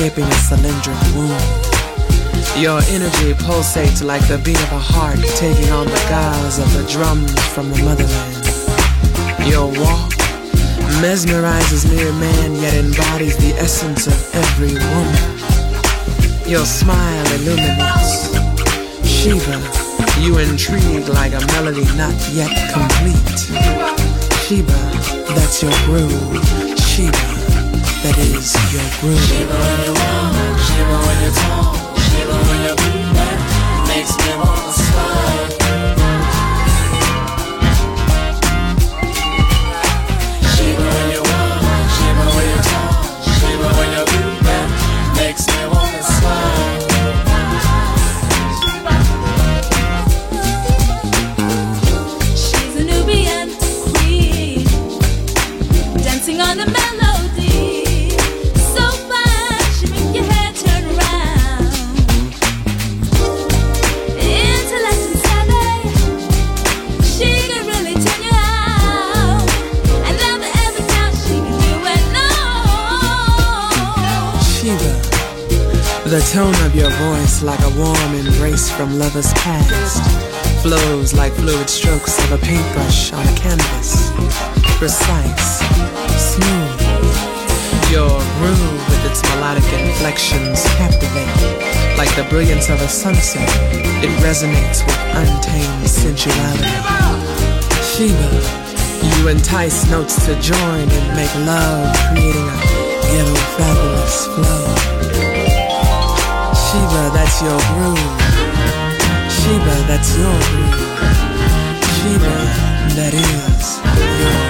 Escaping a cylindric womb. Your energy pulsates like the beat of a heart taking on the guise of the drums from the motherland. Your walk mesmerizes mere man yet embodies the essence of every woman. Your smile illuminates. Shiva, you intrigue like a melody not yet complete. Shiva, that's your groove. Shiva, that is your groove. Shiva when you walk, Shiva when you talk, Shiva when you move makes me wanna slide. The tone of your voice like a warm embrace from lovers past flows like fluid strokes of a paintbrush on a canvas. Precise, smooth. Your groove with its melodic inflections captivate. Like the brilliance of a sunset, it resonates with untamed sensuality. Shiva, you entice notes to join and make love, creating a ghetto fabulous flow. Shiva, that's your groove. Sheba, that's your groove. Sheba, that is your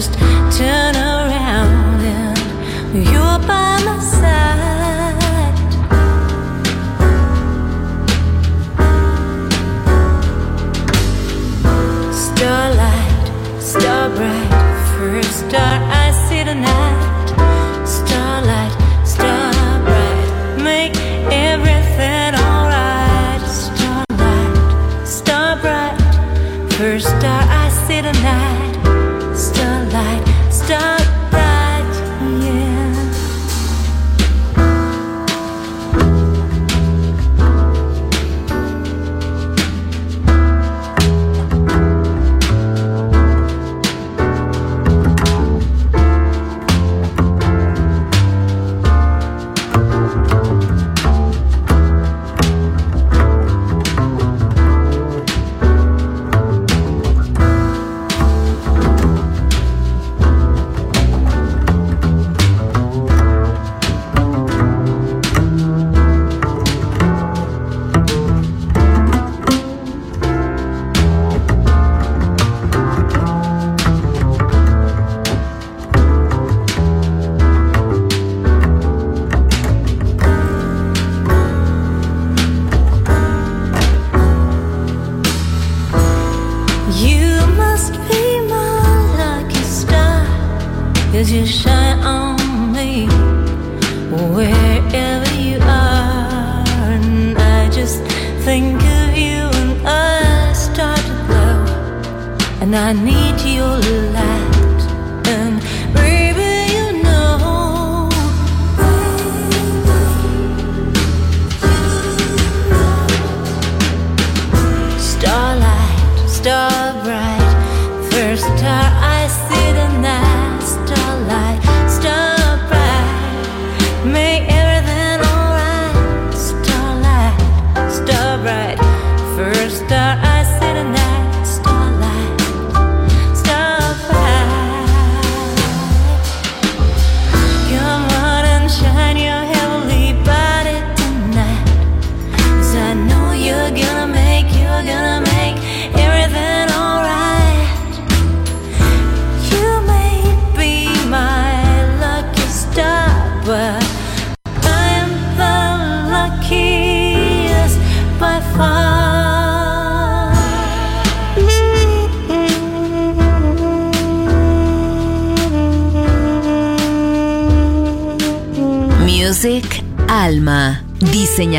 just turn around and you're by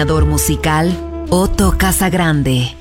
diseñador musical Otto Casagrande.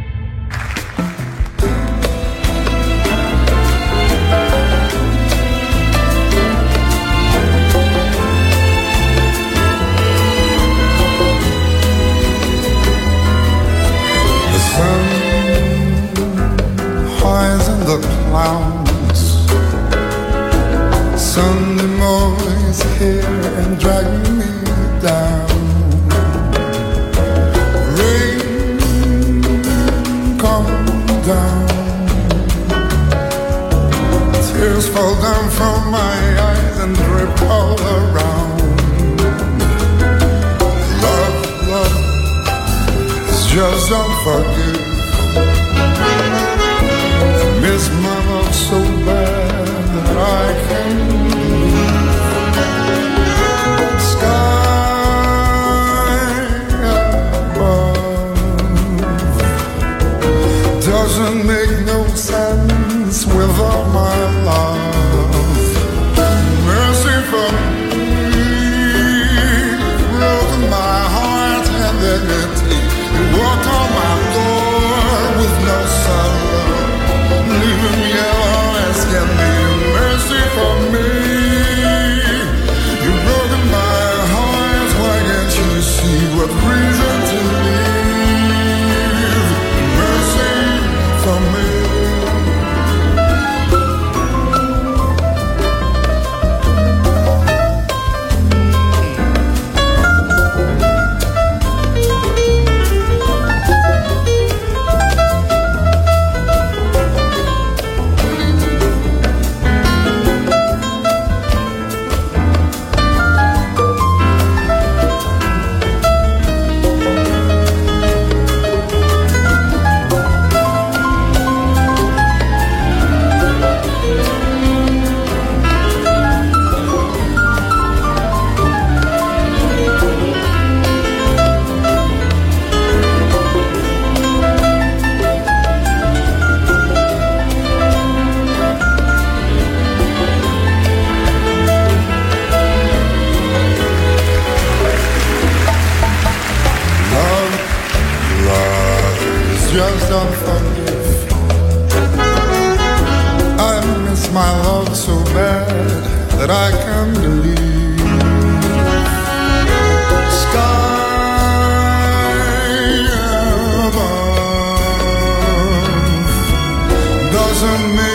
all down from my just unforgive. I miss my love so bad that I can't believe. Sky above doesn't make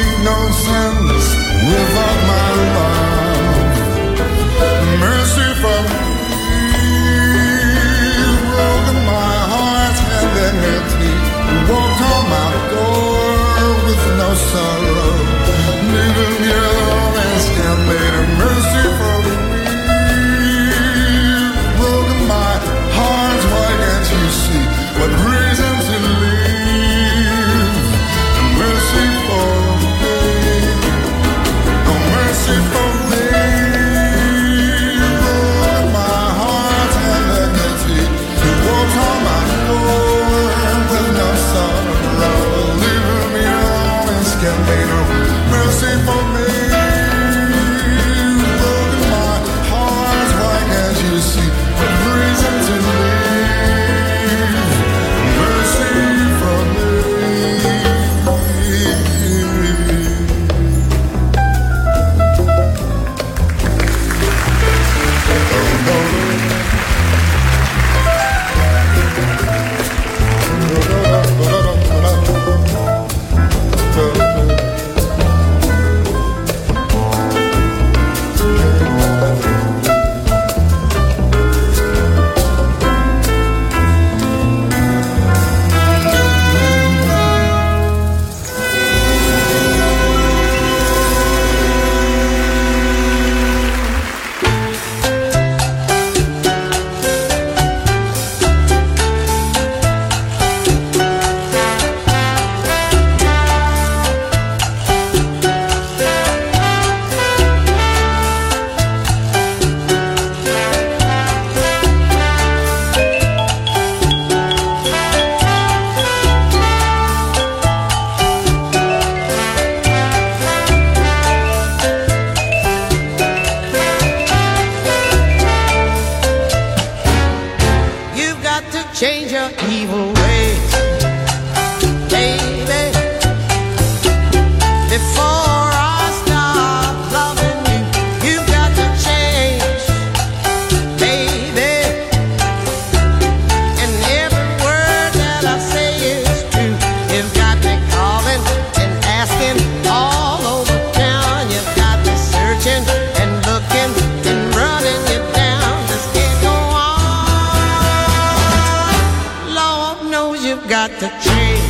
change.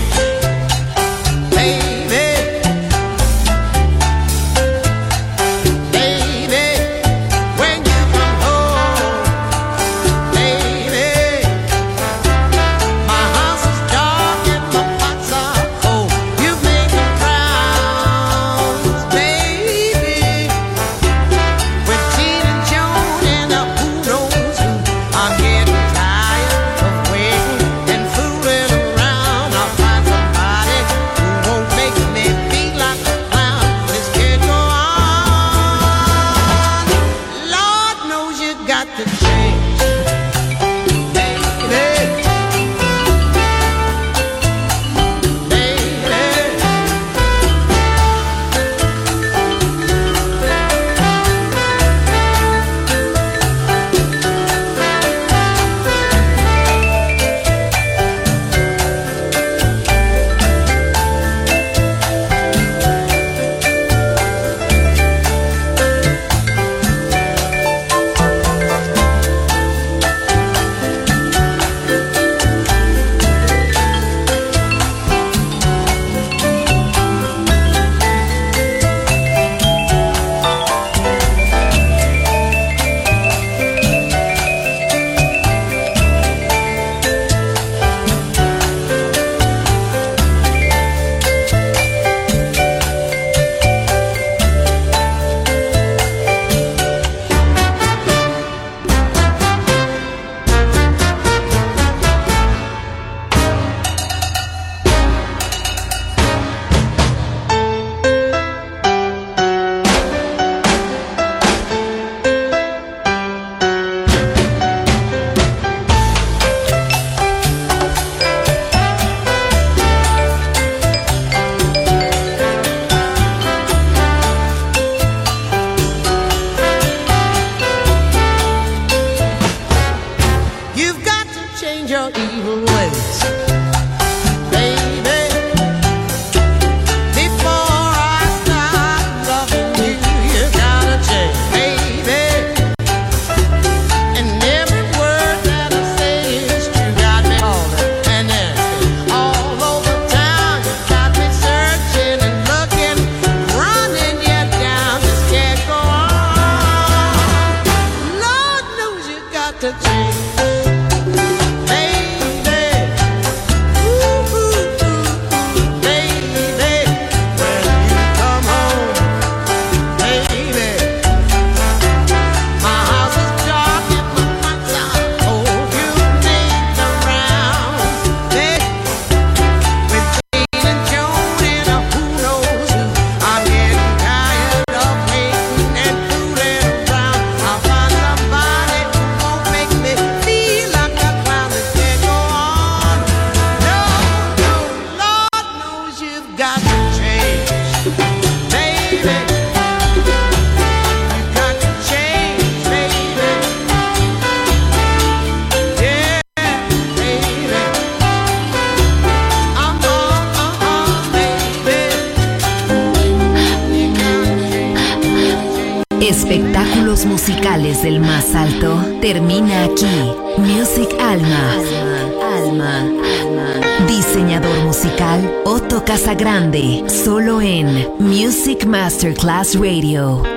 Casagrande. Solo en Music Masterclass Radio.